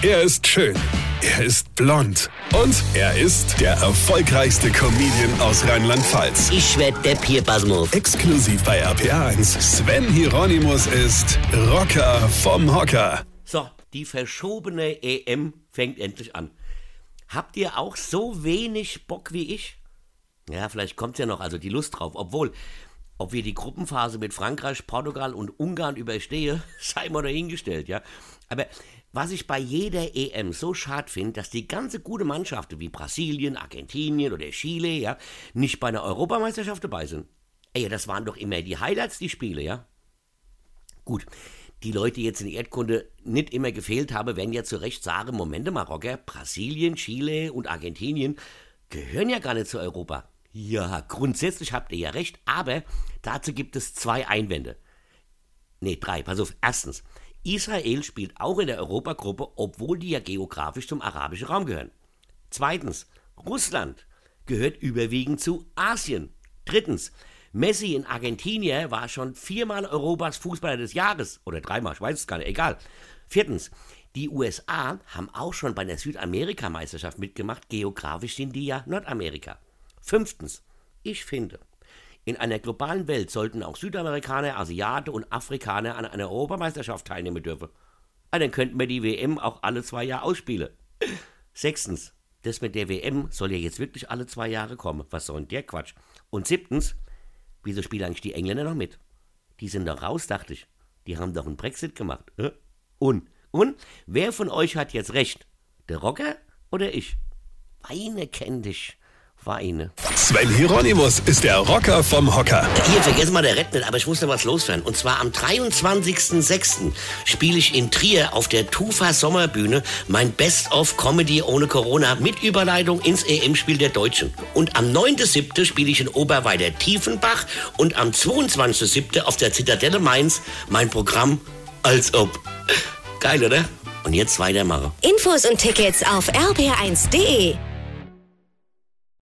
Er ist schön. Er ist blond. Und er ist der erfolgreichste Comedian aus Rheinland-Pfalz. Ich werd der Pierpasmus. Exklusiv bei RPA1. Sven Hieronymus ist Rocker vom Hocker. So, die verschobene EM fängt endlich an. Habt ihr auch so wenig Bock wie ich? Ja, vielleicht kommt ja noch also die Lust drauf. Obwohl, ob wir die Gruppenphase mit Frankreich, Portugal und Ungarn überstehe, sei mal dahingestellt, ja. Aber was ich bei jeder EM so schade finde, dass die ganze gute Mannschaften wie Brasilien, Argentinien oder Chile, ja, nicht bei einer Europameisterschaft dabei sind. Ey, das waren doch immer die Highlights, die Spiele, ja. Gut, die Leute jetzt in Erdkunde nicht immer gefehlt haben, werden ja zu Recht sagen, Momente mal, Rocker, Brasilien, Chile und Argentinien gehören ja gar nicht zu Europa. Ja, grundsätzlich habt ihr ja recht, aber dazu gibt es zwei Einwände. Ne, drei, pass auf. Erstens, Israel spielt auch in der Europagruppe, obwohl die ja geografisch zum arabischen Raum gehören. Zweitens, Russland gehört überwiegend zu Asien. Drittens, Messi in Argentinien war schon viermal Europas Fußballer des Jahres. Oder dreimal, ich weiß es gar nicht, egal. Viertens, die USA haben auch schon bei der Südamerikameisterschaft mitgemacht. Geografisch sind die ja Nordamerika. Fünftens, ich finde, in einer globalen Welt sollten auch Südamerikaner, Asiaten und Afrikaner an einer Europameisterschaft teilnehmen dürfen. Ah, dann könnten wir die WM auch alle zwei Jahre ausspielen. Sechstens, das mit der WM soll ja jetzt wirklich alle zwei Jahre kommen. Was soll denn der Quatsch? Und siebtens, wieso spielen eigentlich die Engländer noch mit? Die sind doch raus, dachte ich. Die haben doch einen Brexit gemacht. Und, und, wer von euch hat jetzt recht? Der Rocker oder ich? Weine kenn dich. Weine. Sven Hieronymus ist der Rocker vom Hocker. Hier, vergessen mal der Rett nicht, aber ich muss da was loswerden. Und zwar am 23.06. spiele ich in Trier auf der Tufa Sommerbühne mein Best-of Comedy ohne Corona mit Überleitung ins EM-Spiel der Deutschen. Und am 9.07. spiele ich in Oberweider Tiefenbach und am 22.07. auf der Zitadelle Mainz mein Programm als ob. Geil, oder? Und jetzt weitermachen. Infos und Tickets auf rb1.de.